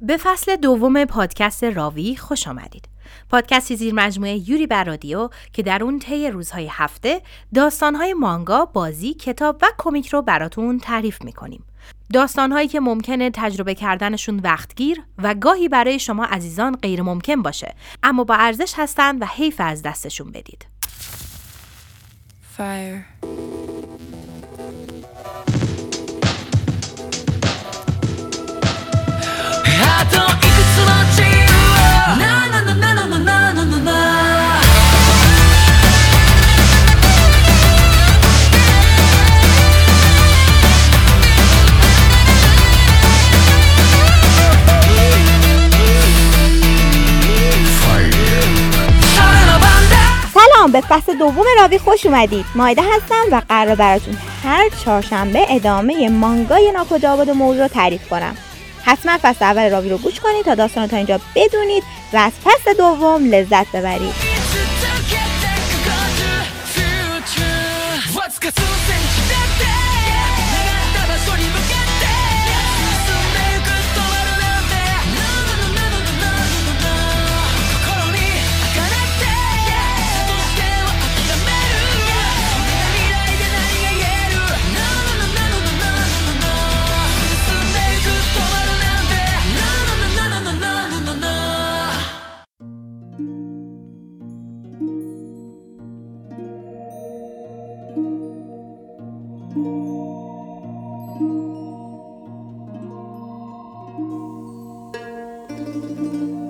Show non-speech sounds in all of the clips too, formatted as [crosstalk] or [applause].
به فصل دوم پادکست راوی خوش آمدید. پادکستی زیر مجموعه یوری بر که در اون طی روزهای هفته داستانهای مانگا، بازی، کتاب و کمیک رو براتون تعریف می‌کنیم. داستانهایی که ممکنه تجربه کردنشون وقتگیر و گاهی برای شما عزیزان غیر ممکن باشه اما با ارزش هستن و حیف از دستشون بدید. Fire. به فصل دوم راوی خوش اومدید. مایده هستم و قرار براتون هر چهارشنبه ادامه مانگای ناکجا آباد موضوع رو تعریف کنم. حتما فصل اول راوی رو گوش کنید تا داستان تا اینجا بدونید و از فصل دوم لذت ببرید.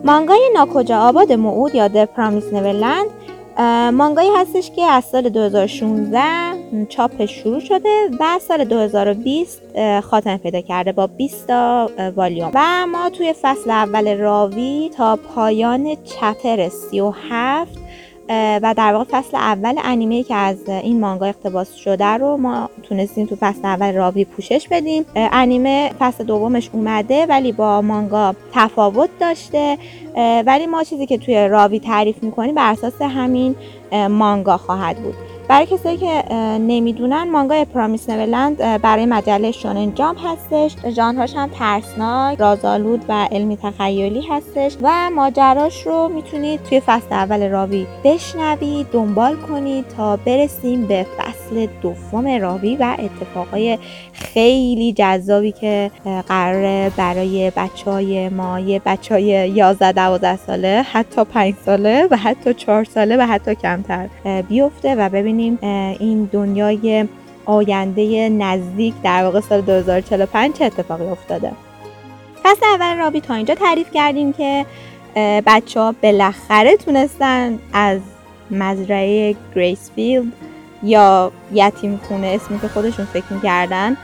مانگای ناکجا آباد موعود یا د پرامیس نورلند مانگایی هستش که از سال 2016 چاپش شروع شده و سال 2020 خاتمه پیدا کرده با 20 تا والیوم. و ما توی فصل اول راوی تا پایان چپتر 37 و در واقع فصل اول انیمه که از این مانگا اقتباس شده رو ما تونستیم تو فصل اول راوی پوشش بدیم. انیمه فصل دومش اومده ولی با مانگا تفاوت داشته. ولی ما چیزی که توی راوی تعریف می‌کنیم بر اساس همین مانگا خواهد بود. برای کسایی که نمی‌دونن مانگای پرامیس نولند برای مجله شونن جام هستش. ژانرهاش هم ترسناک رازآلود و علمی تخیلی هستش و ماجراش رو می‌تونید توی فصل اول راوی بشنوید دنبال کنید تا برسیم به فصل دوم راوی و اتفاقای خیلی جذابی که قراره برای بچه های ما یه بچه های 11 12 ساله حتی 5 ساله و حتی 4 ساله و حتی کمتر بیفته و ببینید این دنیای آینده نزدیک در واقع سال 2045 چه اتفاقی افتاده. فصل اول رابی تا اینجا تعریف کردیم که بچه ها بالاخره تونستن از مزرعه گریسفیلد یا یتیم خونه اسمی که خودشون فکر می‌کردن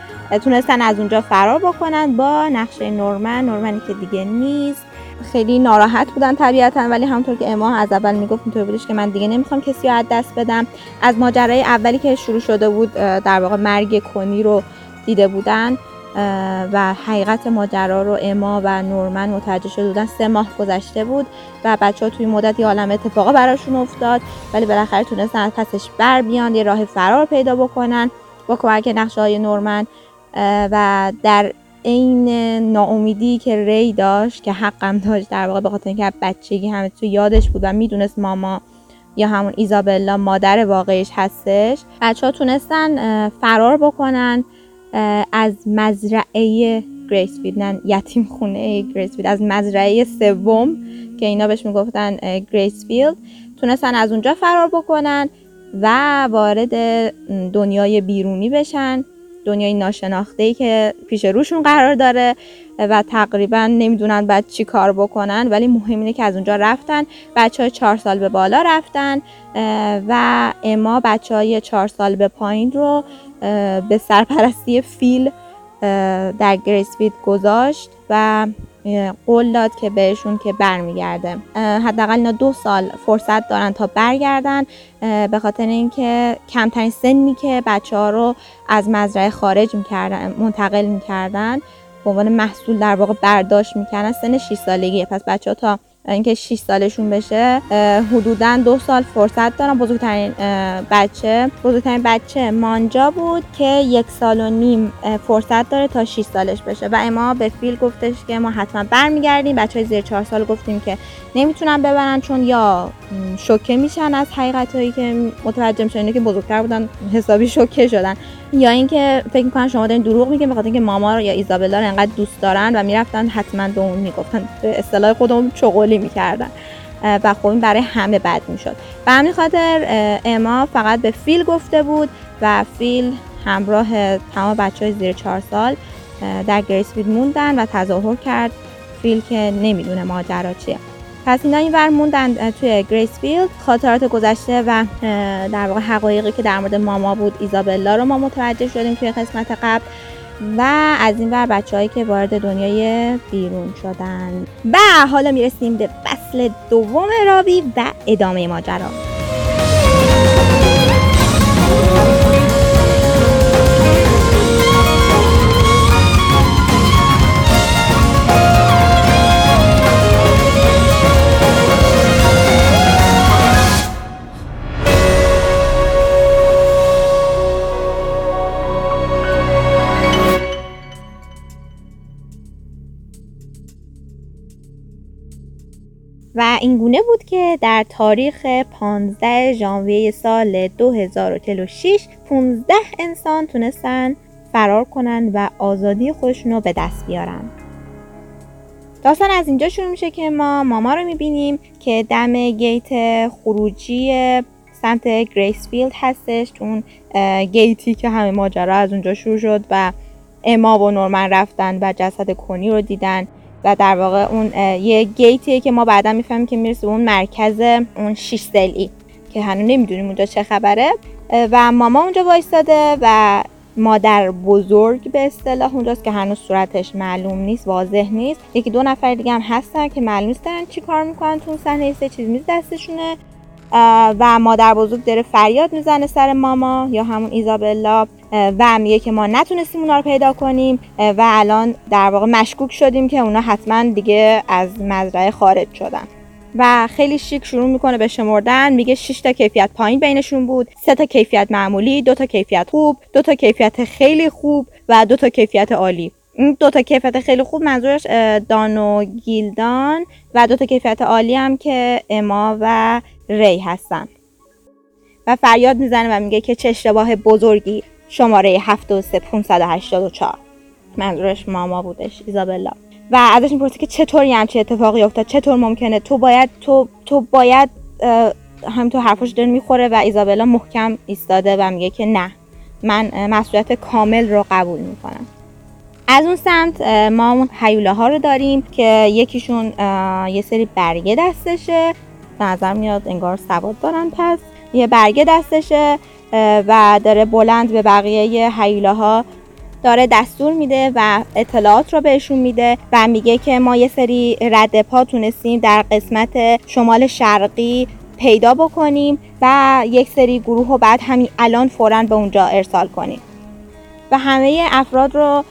تونستن از اونجا فرار بکنن با نقشه نورمن. نورمنی که دیگه نیست. خیلی ناراحت بودن طبیعتا ولی همونطور که اما از اول می‌گفت اینطور بودش که من دیگه نمی‌خوام کسی رو از دست بدم. از ماجرای اولی که شروع شده بود در واقع مرگ کنی رو دیده بودن. و حقیقت ماجرا رو اما و نورمن متوجه شده بودن سه ماه گذشته بود و بچه ها توی مدت یه عالم اتفاقا براشون افتاد ولی بالاخره تونستن از پسش بر بیان یه راه فرار پیدا بکنن با کمک نقشه های نورمن و در عین ناامیدی که ری داشت که حقم داشت در واقع به خاطر اینکه بچگی همه تو یادش بود و می‌دونست ماما یا همون ایزابلا مادر واقعیش هستش بچه ها تونستن فرار بکنن. از مزرعه گریسفیلد نه یتیم خونه گریسفیلد. از مزرعه سوم که اینا بهش می‌گفتن گریسفیلد. تونستن از اونجا فرار بکنن و وارد دنیای بیرونی بشن. دنیای ناشناخته ای که پیش روشون قرار داره و تقریبا نمی‌دونن بعد چی کار بکنن ولی مهم اینه که از اونجا رفتن. بچه های چهار سال به بالا رفتن و اما بچه های چهار سال به پایین رو به سرپرستی فیل در گریسفید گذاشت و قول داد که بهشون که برمیگرده. حداقل اینا دو سال فرصت دارن تا برگردن. به خاطر اینکه کمترین سنی که بچه ها رو از مزرعه خارج می‌کردن منتقل می‌کردن به عنوان محصول در واقع برداشت می‌کردن سن 6 سالگی پس بچه ها تا اینکه 6 سالشون بشه حدودا دو سال فرصت دارن. بزرگترین بچه بزرگترین بچه مانجا بود که یک سال و نیم فرصت داره تا 6 سالش بشه. و اما به فیل گفتش که ما حتما برمیگردیم. بچه های زیر 4 سال گفتیم که نمی‌تونن ببرن چون یا شوکه میشن از حقیقت هایی که متوجه میشن که بزرگتر بودن حسابی شوکه شدن. یا اینکه فکر می‌کنن شما دارین دروغ میگین بخاطر اینکه ماما یا ایزابلا رو انقدر دوست دارن و می‌رفتن حتما به اون می‌گفتن به اصطلاح خودمون چغلی می‌کردن. و خب این برای همه بد می‌شد. و همین خاطر اما فقط به فیل گفته بود و فیل همراه تمام بچه های زیر چهار سال در گریسفیلد موندن و تظاهر کرد. فیل که نمی‌دونه ماجرا چیه. پس اینا این ور موندن توی گریسفیلد خاطرات گذشته و در واقع حقایقی که در مورد ماما بود ایزابلا رو ما متوجه شدیم توی قسمت قبل و از این ور بچه که وارد دنیای بیرون شدن. و حالا می‌رسیم به فصل دوم راوی و ادامه ماجرا. و اینگونه بود که در تاریخ 15 ژانویه سال 2046 15 انسان تونستن فرار کنند و آزادی خودشون رو به دست بیارن. داستان از اینجا شروع میشه که ما ماما رو می‌بینیم که دم گیت خروجی سمت گریسفیلد هستش اون گیتی که همه ماجرا از اونجا شروع شد و اما و نورمن رفتن و جسد کنی رو دیدن. و در واقع اون یه گیتیه که ما بعدا می‌فهمیم که می‌رسه اون مرکز اون شیش سلی که هنوز نمی‌دونیم اونجا چه خبره. و ماما اونجا وایستاده و مادر بزرگ به اصطلاح اونجاست که هنوز صورتش معلوم نیست واضح نیست. یکی دو نفر دیگه هم هستن که معلوم نیست دارن چی کار می‌کنن تو صحنه سه چیز میز دستشونه. و مادر بزرگ داره فریاد می‌زنه سر ماما یا همون ایزابلا. و میگه که ما نتونستیم اونا رو پیدا کنیم و الان در واقع مشکوک شدیم که اونا حتما دیگه از مزرعه خارج شدن. و خیلی شیک شروع می‌کنه به شمردن میگه 6 تا کیفیت پایین بینشون بود سه تا کیفیت معمولی دو تا کیفیت خوب دو تا کیفیت خیلی خوب و دو تا کیفیت عالی. این دو تا کیفیت خیلی خوب منظورش دان و گیلدان و دو تا کیفیت عالی هم که اما و ری هستن. و فریاد می‌زنه و میگه که چه اشتباه بزرگی. شماره 73584 منظورش ماما بودش ایزابلا. و ازش می‌پرسه که چطوری همچی اتفاقی افتاد؟ چطور ممکنه؟ تو باید تو تو باید همینطور حرفش داره می‌خوره و ایزابلا محکم ایستاده و میگه که نه. من مسئولیت کامل رو قبول می‌کنم. از اون سمت ما اون حیوله ها رو داریم که یکیشون یه سری برگه دستشه. نظر میاد انگار سواد دارن پس. یه برگه دستشه. و داره بلند به بقیه حیوله ها داره دستور میده و اطلاعات رو بهشون میده و میگه که ما یه سری رد پا تونستیم در قسمت شمال شرقی پیدا بکنیم و یک سری گروه رو بعد همین الان فورا به اونجا ارسال کنیم. و همه افراد رو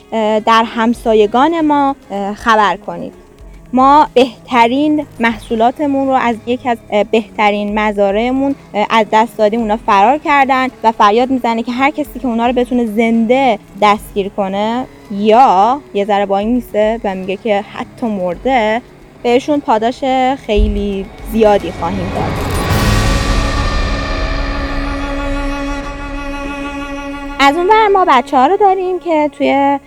در همسایگان ما خبر کنید ما بهترین محصولاتمون رو از یک از بهترین مزارعمون از دست دادیم. اونا فرار کردن و فریاد می‌زنه که هر کسی که اونا رو بتونه زنده دستگیر کنه یا یه ذره با این میسه و میگه که حتی مرده بهشون پاداش خیلی زیادی خواهیم داد. از اون ما بچه ها رو داریم که توی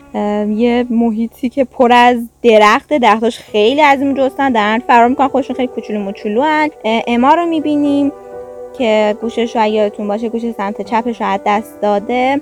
یه محیطی که پر از درخت درختاش خیلی از این جستن دارن فرار می‌کنن خودشون خیلی کوچولو موچولو هن اما رو می‌بینیم که گوشش رو یادتون باشه گوش سمت چپش رو دست داده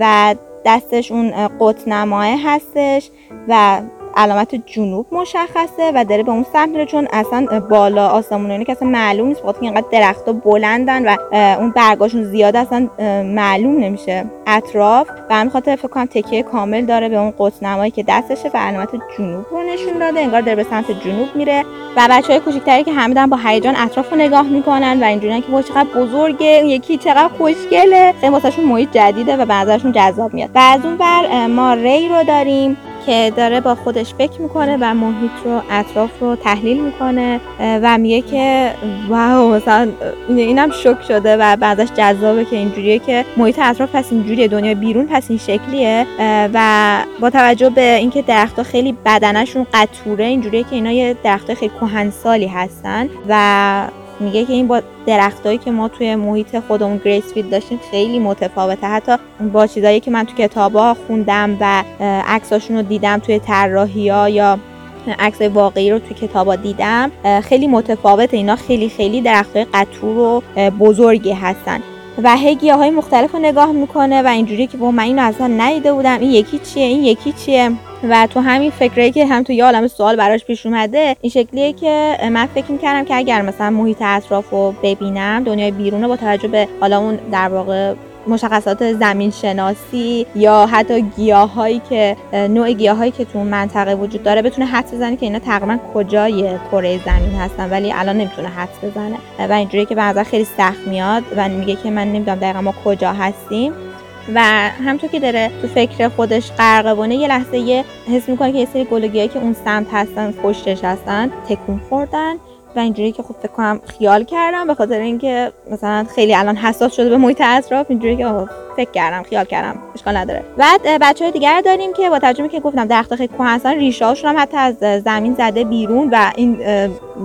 و دستش اون قط نماه هستش و علامت جنوب مشخصه و داره به اون سمت میره چون اصلا بالا آسمون اینه که اصلا معلوم نیست بخاطر اینقدر درختها بلندن و اون برگاشون زیاد اصلا معلوم نمیشه. اطراف و همین خاطر فکر کنم تکیه کامل داره به اون قطب نمایی که دستشه و علامت جنوب رو نشون داده. انگار داره به سمت جنوب میره و بچه های کوچیکتری که همه با هیجان اطراف رو نگاه می‌کنن و اینجوریه که چقدر بزرگه یکی چقدر خوشگله. خیلی واسهشون محیط جدیده و به نظرشون جذاب میاد. و از اون بر ما ری رو داریم. که داره با خودش فکر می‌کنه و محیط رو اطراف رو تحلیل می‌کنه و میگه که واو مثلا اینم شک شده و بعدش جذابه که اینجوریه که محیط اطراف پس اینجوریه دنیا بیرون پس این شکلیه و با توجه به اینکه درختها خیلی بدنشون قطوره اینجوریه که اینا یه درختای خیلی کهنسالی هستن و میگه که این با درختایی که ما توی محیط خودمون گریسفیلد داشتیم خیلی متفاوته. حتی با چیزایی که من تو کتابا خوندم و عکساشون رو دیدم توی طراحی ها یا عکس واقعی رو توی کتابا دیدم خیلی متفاوته. اینا خیلی خیلی درختای قطور و بزرگی هستن. و هی های مختلف رو نگاه می‌کنه و اینجوری که با من اینو اصلا ندیده بودم. این یکی چیه؟ این یکی چیه؟ و تو همین فکره که هم تو یه عالم سوال براش پیش اومده این شکلیه که من فکر می‌کردم که اگر مثلا محیط اطراف رو ببینم دنیای بیرونه با توجه به حالا اون در واقع مشخصات زمین شناسی یا حتی گیاهایی که نوع گیاهایی که تو منطقه وجود داره بتونه حدس بزنه که اینا تقریبا کجای کره زمین هستن ولی الان نمی‌تونه حدس بزنه. و اینجوری که به خیلی سخت میاد و میگه که من نمی‌دونم دقیقا ما کجا هستیم. و همطور که داره تو فکر خودش غرقه یه لحظه یه حس می‌کنه که یه سری گلوگیایی که اون سمت هستن پشتش هستن تکون خوردن و اینجوری که خب فکر کنم خیال کردم به خاطر اینکه مثلا خیلی الان حساس شده به محیط اطراف اینجوری که فکر کردم خیال کردم اشکال نداره. بعد بچه های دیگر داریم که با ترجمه که گفتم درخت خیلی هستن ریشه هاشون هم حتی از زمین زده بیرون و این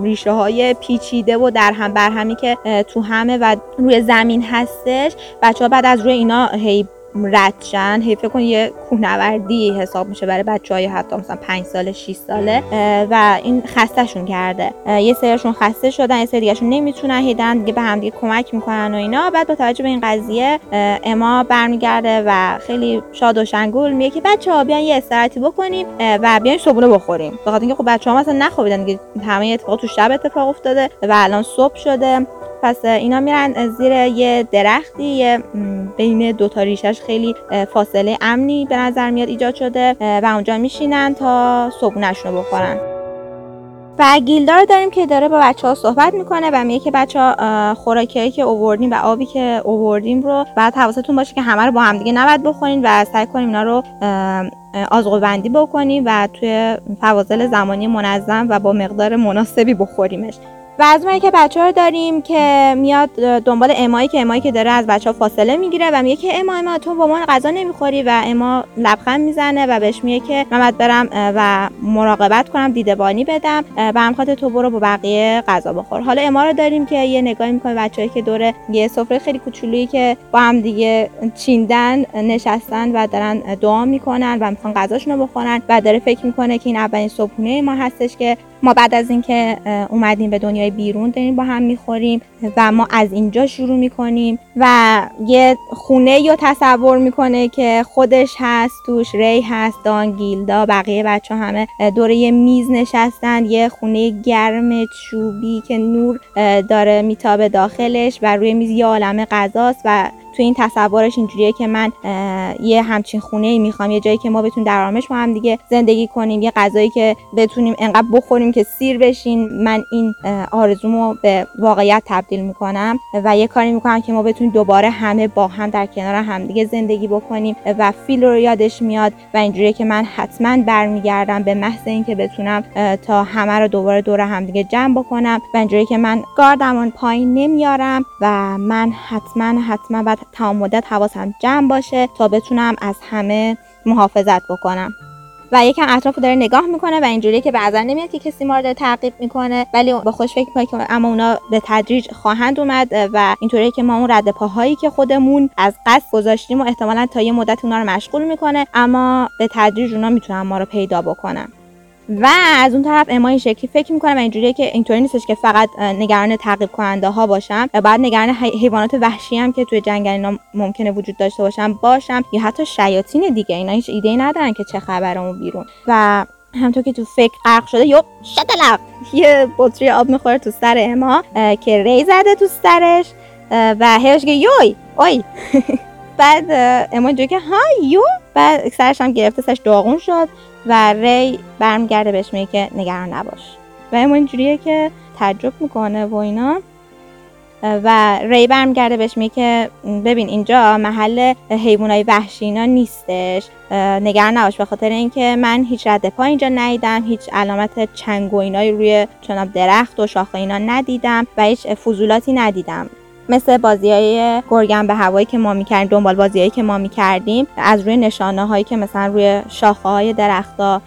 ریشه های پیچیده و در هم بر که تو همه و روی زمین هستش. بچه ها بعد از روی اینا هی ردشن هی فکر کن یه کوهنوردی حساب میشه برای بچه های حتی مثلا 5 ساله 6 ساله و این خستهشون کرده. یه سریشون خسته شدن یه سریشون نمی‌تونن هیدن دیگه به هم دیگه کمک می‌کنن و اینا. بعد با توجه به این قضیه اما برمیگرده و خیلی شاد و شنگول میگه که بچه ها بیان یه استراحتی بکنیم و بیان صبحونه بخوریم. بخاطر اینکه خب بچه ها مثلا نخوابیدن دیگه همه اتفاق تو شب اتفاق افتاده و الان صبح شده. پس اینا میرن زیر یه درختی یه بین دو تا ریشش خیلی فاصله امنی به نظر میاد ایجاد شده و اونجا میشینن تا صبحونهشون رو بخورن. و گیلدار داریم که داره با بچه ها صحبت می‌کنه و میگه که بچه ها خوراکی که اووردیم و آبی که اووردیم رو بعد حواستون باشه که همه رو با هم دیگه نباید بخورین و سعی کنیم اینا رو آزغو بندی بکنیم و توی فواصل زمانی منظم و با مقدار مناسبی بخوریمش. و از که بچه ها داریم که میاد دنبال امایی که امایی که داره از بچه ها فاصله می‌گیره و میگه که اما اما تو با ما غذا نمی‌خوری و اما لبخند می‌زنه و بهش میگه که من برم و مراقبت کنم دیدبانی بدم و هم خاطر تو برو با بقیه غذا بخور. حالا اما رو داریم که یه نگاهی می‌کنه بچه‌ای که دور یه سفره خیلی کوچولویی که با هم دیگه چیندن نشستن و دارن دعا می‌کنن و می‌خوان غذاشون رو بخورن و داره فکر می‌کنه که این اولین صبحونه ما هستش که ما بعد از اینکه اومدیم به دنیای بیرون داریم با هم می‌خوریم و ما از اینجا شروع می‌کنیم و یه خونه یا تصور می‌کنه که خودش هست توش ری هست دان گیلدا بقیه بچه همه دور یه میز نشستن یه خونه گرم چوبی که نور داره میتابه داخلش و روی میز یه عالم غذاست و تو این تصورش اینجوریه که من یه همچین خونه ای می‌خوام یه جایی که ما بتونیم در آرامش با هم دیگه زندگی کنیم یه غذایی که بتونیم انقدر بخوریم که سیر بشین من این آرزومو به واقعیت تبدیل می‌کنم و یه کاری می‌کنم که ما بتونیم دوباره همه با هم در کنار همدیگه زندگی بکنیم و فیل رو یادش میاد و اینجوریه که من حتما برمیگردم به محض اینکه بتونم تا همه رو دوباره دور همدیگه جمع بکنم و اینجوریه که من گاردمون پایین نمیارم و من حتما حتما بعد تمام مدت حواسم جمع باشه تا بتونم از همه محافظت بکنم. و یکم اطراف داره نگاه می‌کنه و اینجوریه که بعضا نمیاد که کسی ما رو تعقیب می‌کنه ولی با خوش فکر می‌کنه که اما اونا به تدریج خواهند اومد و اینطوریه که ما اون رد پاهایی که خودمون از قصد گذاشتیم و احتمالا تا یه مدت اونا رو مشغول می‌کنه اما به تدریج اونا می‌تونن ما رو پیدا بکنن. و از اون طرف اما این شکلی فکر می‌کنم اینجوریه که اینطوری نیستش که فقط نگران تعقیب کننده ها باشم. و بعد نگران حیوانات وحشی هم که توی جنگل اینا ممکنه وجود داشته باشم باشم. یا حتی شیاطین دیگه. اینا هیچ ایده ندارن که چه خبر اون بیرون. و همطور که تو فکر غرق شده یو شتلق [laughs] یه بطری آب می‌خوره تو سر اما که ری زده تو سرش. و هیش که یوی اوی. [laughs] بعد اما اینجوری که ها یو بعد سرش هم گرفته سرش داغون شد و ری برمیگرده بهش میگه که نگران نباش. و اما اینجوریه که تعجب می‌کنه و اینا. و ری برمیگرده بهش میگه که ببین اینجا محل حیوانای وحشی اینا نیستش. نگران نباش به خاطر اینکه من هیچ رد پا اینجا ندیدم هیچ علامت چنگ و روی چناب درخت و شاخه اینا ندیدم و هیچ فضولاتی ندیدم. مثل بازی های گرگن به هوایی که ما می‌کردیم دنبال بازی که ما می‌کردیم از روی نشانه هایی که مثلا روی شاخه های درختا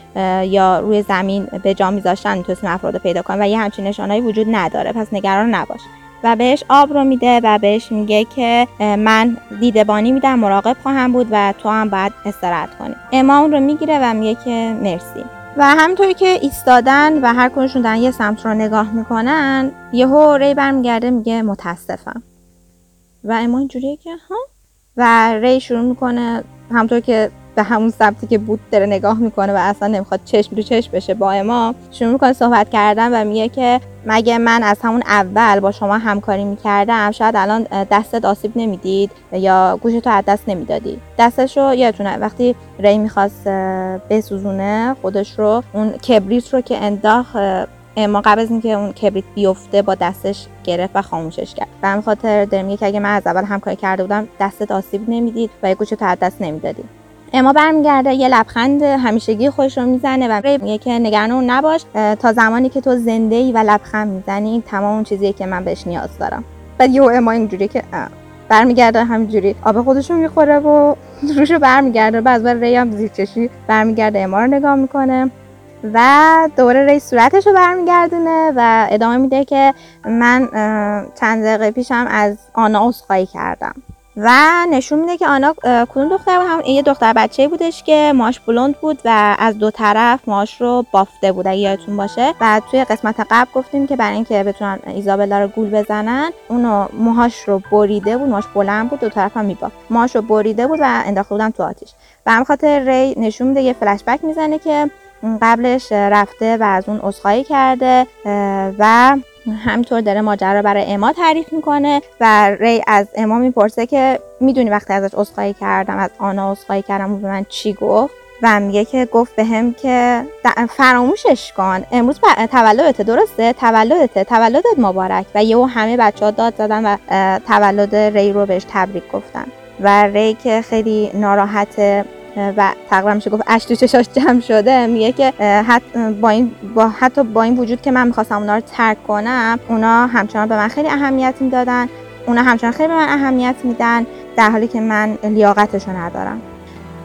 یا روی زمین به جا میذاشتن می‌تونستیم افراد پیدا کنیم و یه همچین نشانه وجود نداره. پس نگران نباش. و بهش آب رو میده و بهش میگه که من دیدبانی میدم مراقب خواهم بود و تو هم باید استراحت کنی. اما اون رو می‌گیره و میگه که مرسی. و همینطوری که ایستادن و هر کنشون دارن یه سمت رو نگاه می‌کنن یهو ری برمیگرده میگه متاسفم. و اما اینجوریه که ها؟ و ری شروع می‌کنه همطور که به همون سمتی که بود داره نگاه می‌کنه و اصلا نمی‌خواد چشم رو چشم بشه با اما شروع می‌کنه صحبت کردن و میگه که مگه من از همون اول با شما همکاری می‌کردم؟ شاید الان دستت آسیب نمی‌دید یا گوشتو از دست نمی‌دادی. دستش رو یادتونه وقتی ری می‌خواست بسوزونه خودش رو اون کبریت رو که انداخت اما قبل از اینکه اون کبریت بیفته با دستش گرفت و خاموشش کرد. به همین خاطر داره میگه که اگه من از اول همکاری کرده بودم دستت آسیب نمی‌دید و یه گوشه تا دست نمی‌دادی. اما برمیگرده یه لبخند همیشگی خوش رو می‌زنه و میگه که نگران نباش. تا زمانی که تو زنده ای و لبخند می‌زنی تمام اون چیزیه که من بهش نیاز دارم. بعد یه اما اینجوری که برمیگرده همینجوری. آب خودشو می‌خوره و [laughs] روشو برمیگرده. بعد از ری هم زیر چشی برمیگرده اما رو نگاه می‌کنه و دوباره ری صورتش رو برمیگردونه و ادامه میده که من چند دقیقه پیشم از آنا عذرخواهی کردم. و نشون میده که آنا کدوم دختر بود؟ هم یه دختر بچه بودش که ماش بلند بود و از دو طرف ماش رو بافته بود اگه یادتون باشه. و توی قسمت قبل گفتیم که برای اینکه بتونن ایزابلا رو گول بزنن اونو موهاش رو بریده بود ماش بلند بود دو طرف هم میبافت. ماش رو بریده بود و انداخته بودن تو آتیش. و هم خاطر ری نشون میده یه فلش بک می‌زنه که قبلش رفته و از اون عذرخواهی کرده و همطور داره ماجرا برای اما تعریف می‌کنه و ری از اما می‌پرسه که می‌دونی وقتی ازش عذرخواهی کردم از آنا عذرخواهی کردم و به من چی گفت؟ و میگه که گفت به که فراموشش کن. امروز تولدته درسته؟ تولدته تولدت مبارک. و یهو همه بچه ها داد زدن و تولد ری رو بهش تبریک گفتن. و ری که خیلی ناراحت و تقریبا میشه گفت اش تو چشاش جمع شده میگه که حتی با این با حتی با این وجود که من می‌خواستم اونا رو ترک کنم اونا همچنان به من خیلی اهمیت می‌دادن اونا همچنان خیلی به من اهمیت میدن در حالی که من لیاقتشو ندارم.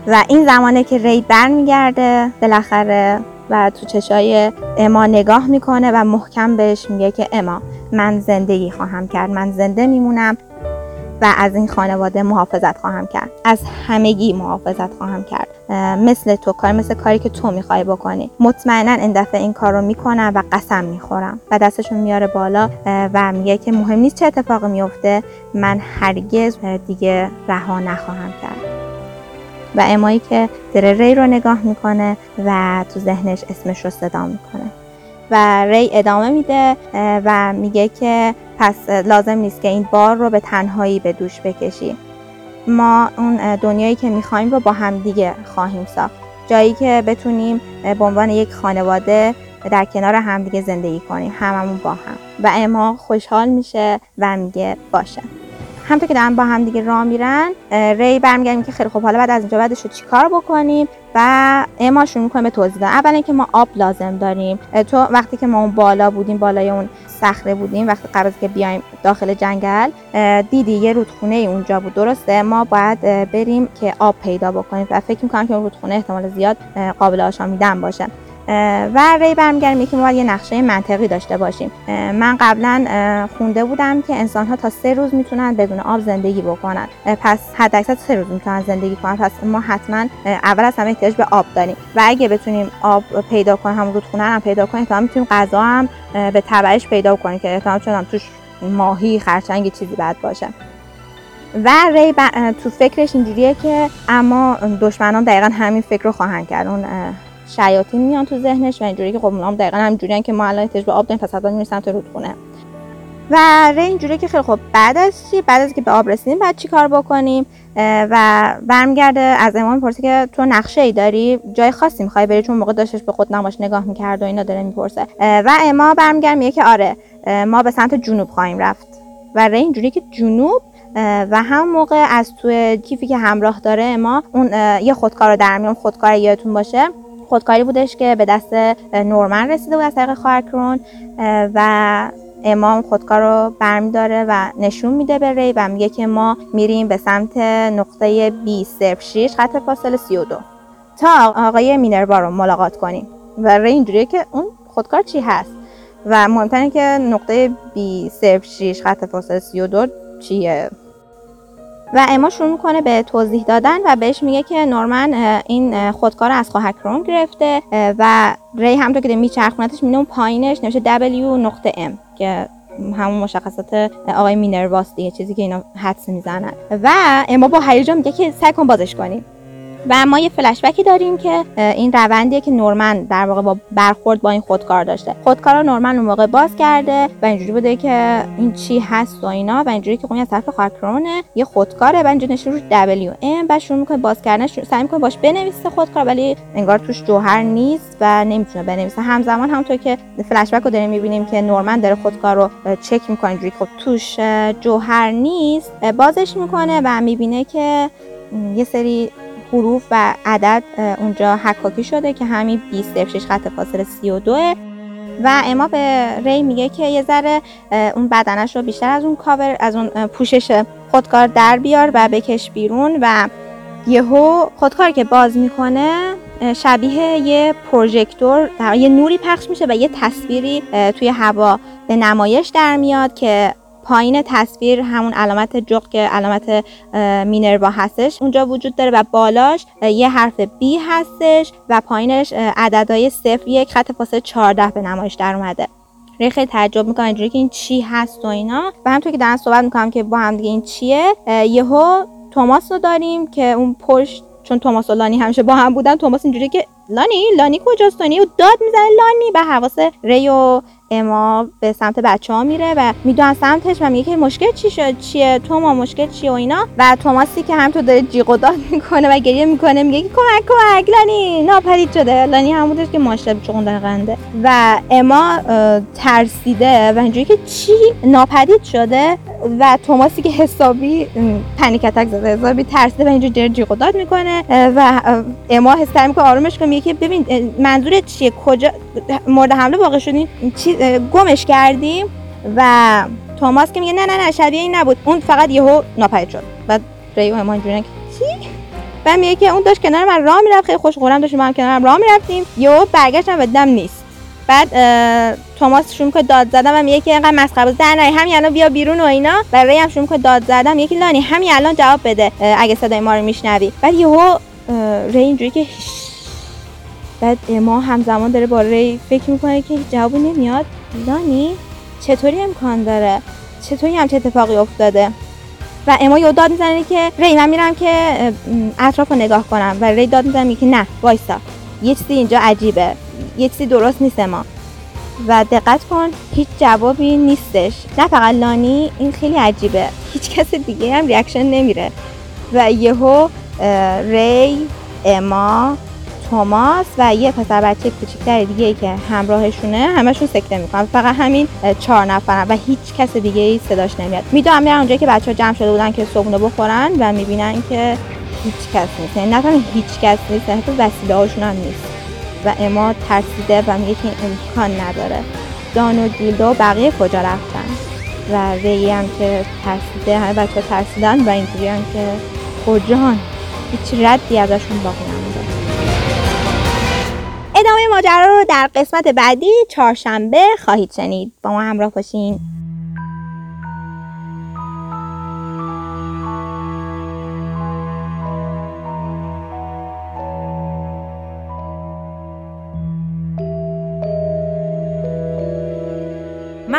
و این زمانه که ری برمیگرده بالاخره و تو چشای اما نگاه می‌کنه و محکم بهش میگه که اما من زندگی خواهم کرد من زنده میمونم. و از این خانواده محافظت خواهم کرد. از همگی محافظت خواهم کرد. مثل تو کار مثل کاری که تو می‌خوای بکنی. مطمئنا این دفعه این کار رو می‌کنم و قسم می‌خورم. و دستشون میاره بالا و میگه که مهم نیست چه اتفاقی میفته من هرگز دیگه رها نخواهم کرد. و امایی که دره ری رو نگاه می‌کنه و تو ذهنش اسمش رو صدا می‌کنه. و ری ادامه میده و میگه که پس لازم نیست که این بار رو به تنهایی به دوش بکشی. ما اون دنیایی که می‌خوایم رو با همدیگه خواهیم ساخت. جایی که بتونیم به عنوان یک خانواده در کنار همدیگه زندگی کنیم هممون با هم. و اما خوشحال میشه و میگه باشه. همطور که دارن با هم دیگه راه میرن ری برمیگردیم که خیلی خوب حالا بعد از اینجا بعدش رو چیکار بکنیم؟ و اما شروع می‌کنیم به توضیح دادن. اولا که ما آب لازم داریم. تو وقتی که ما اون بالا بودیم بالای اون صخره بودیم وقتی قبل که بیایم داخل جنگل دیدی یه رودخونه اونجا بود. درسته؟ ما باید بریم که آب پیدا بکنیم. و فکر می‌کنم که اون رودخونه احتمال زیاد قابل آشامیدن باشه. و ری برمیگردیم که ما باید یه نقشه منطقی داشته باشیم. من قبلا خونده بودم که انسان ها تا سه روز می‌تونن بدون آب زندگی بکنن. پس حد اکثر سه روز می‌تونن زندگی کنن. پس ما حتما اول از همه احتیاج به آب داریم. و اگه بتونیم آب پیدا کنیم همون رودخونه هم پیدا کنیم تا می‌تونیم غذا هم به تبعش پیدا کنیم که احتمال چون توش ماهی خرچنگی چیزی بد باشه. و ری تو فکرش اینجوریه که اما دشمنان دقیقا همین فکر رو خواهند کرد. اون شیاطین میان تو ذهنش و اینجوری که خب هم دقیقا همینجوری که ما الان احتیاج به آب داریم پس حتما سمت رودخونه و ری اینجوری که خیلی خب بعد از چی؟ بعد از که به آب رسیدیم بعد چی کار بکنیم؟ و برمیگرده از امام می‌پرسه که تو نقشه ای داری؟ جای خاصی می‌خوای بری؟ چون موقع داشتش به خود نماش نگاه می‌کرد و اینا داره می‌پرسه. و اما برمیگرد میگه که آره ما به سمت جنوب خواهیم رفت. و ری اینجوری که جنوب و هم موقع از توی کیفی که همراه داره ما اون یه خودکار رو در میون خودکار یادتون باشه خودکاری بودش که به دست نورمن رسیده بود از طریق خواهر و امام خودکار رو برمیداره و نشون میده به ری و میگه که ما میریم به سمت نقطه B 06 خط فاصله 32 تا آقای مینروا رو ملاقات کنیم. و ری اینجوریه که اون خودکار چی هست؟ و مهمتره که نقطه B 06 خط فاصله 32 چیه؟ و اما شروع می‌کنه به توضیح دادن و بهش میگه که نورمن این خودکار از خواهر کرون گرفته و ری همونطور که میچرخونتش میونه اون پایینش نوشته W نقطه M که همون مشخصات آقای مینرواس دیگه چیزی که اینا حدس می‌زنن. و اما با هیجان میگه که سعی کن بازش کنیم و ما یه فلشبکی داریم که این روندیه که نورمن در واقع با برخورد با این خودکار داشته. خودکار نورمن اون موقع باز کرده و اینجوری بوده که این چی هست و اینا و اینجوری که خب از طرف خاکرونه یه خودکاره و اینجوری نشون روش دبلیو ام بعد شروع می‌کنه باز کردن سعی می‌کنه باش بنویسه خودکار ولی انگار توش جوهر نیست و نمی‌تونه بنویسه. همزمان همونطور که فلشبک رو داریم می‌بینیم که نورمن داره خودکار رو چک می‌کنه اینجوری خب توش جوهر نیست بازش می‌کنه و می‌بینه که یه سری حروف و عدد اونجا حکاکی شده که همین 20 6 خط فاصله 32 و اما به ری میگه که یه ذره اون بدنش رو بیشتر از اون کاور از اون پوشش خودکار در بیار و بکش بیرون و یهو خودکار که باز می‌کنه شبیه یه پروژکتور یه نوری پخش میشه و یه تصویری توی هوا به نمایش در میاد که پایین تصویر همون علامت جغ که علامت مینروا هستش. اونجا وجود داره و بالاش یه حرف بی هستش و پایینش عددهای صفر یک خط فاصله 14 به نمایش در اومده. خیلی تعجب می‌کنم اینجوری که این چی هست و اینا. و همونطور که دارن صحبت می‌کنم که با هم دیگه این چیه یهو توماس رو داریم که اون پشت چون توماس و لانی همیشه با هم بودن توماس اینجوری که لانی لانی کجاست؟ لانی و داد می‌زنه لانی به حواس ری و اما به سمت بچه ها میره و می‌دونن سمتش و میگه که مشکل چی شد؟ چیه؟ تو ما مشکل چیه و اینا؟ و توماسی که همینطور داره جیغ و داد می‌کنه و گریه می‌کنه میگه کمک کمک لانی ناپدید شده. لانی همونش که ماشته چون قنده. و اما ترسیده و اینجوری که چی؟ ناپدید شده و توماسی که حسابی پنیک اتک زده حسابی ترسیده و اینجوری داره جیغ و داد می‌کنه. و اما حس می‌کنه آرومش کنه میگه که ببین منظورت چیه؟ کجا؟ مورد حمله واقع شدین چی؟ گمش کردیم و توماس که میگه نه نه نه شبیه این نبود. اون فقط یهو ناپدید شد. بعد ریو همان جونه چی؟ و میگه که اون داشت کنار من راه می‌رفت. خیلی خوش خورم داشتیم هم کنار راه می‌رفتیم. یهو برگشتم و دیدم نیست. بعد توماس شروع که داد زدم و میگه که اینقدر مسخره بود همین الان بیا بیرون و اینا. و ری هم شروع که داد زدم یکی لانی همین الان جواب بده اگه صدای ما رو میشنوی. بعد یهو ری که بعد اما همزمان داره با ری فکر می‌کنه که جوابی نمیاد. لانی چطوری امکان داره؟ چطوری هم چه اتفاقی افتاده؟ و اما یه داد می‌زنه که ری من میرم که اطراف رو نگاه کنم. و ری داد می‌زنه که نه وایسا. یه چیزی اینجا عجیبه. یه چیزی درست نیست اما و دقت کن هیچ جوابی نیستش. نه فقط لانی این خیلی عجیبه. هیچ کس دیگه هم reaction نمیده. و یهو ری اما توماس و یه پسر بچه کوچیکتر دیگه که همراهشونه همشون سکته می‌کنن. فقط همین چهار نفرن و هیچ کس دیگه ای صداش نمیاد. می‌دونم میرن اونجایی که بچه ها جمع شده بودن که صبحونه بخورن و می‌بینن که هیچ کس نیست. یعنی نه هیچ کس نیست حتی وسیله هاشون هم نیست. و اما ترسیده و میگه که امکان نداره. دان و گیلدا و بقیه کجا رفتن؟ و ری هم که ترسیده همه بچه ترسیدن و اینجوری که کجان هیچ ردی ازشون باقی نمونده. ادامه ماجرا رو در قسمت بعدی چهارشنبه خواهید شنید. با ما همراه باشین.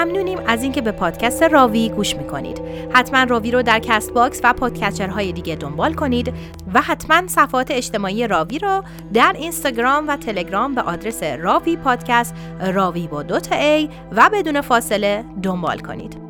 ممنونیم از اینکه به پادکست راوی گوش می‌کنید. حتما راوی رو در Castbox و podcaster های دیگه دنبال کنید و حتما صفحات اجتماعی راوی رو در اینستاگرام و تلگرام به آدرس Raavi Podcast Raavi با دوتا A و بدون فاصله دنبال کنید.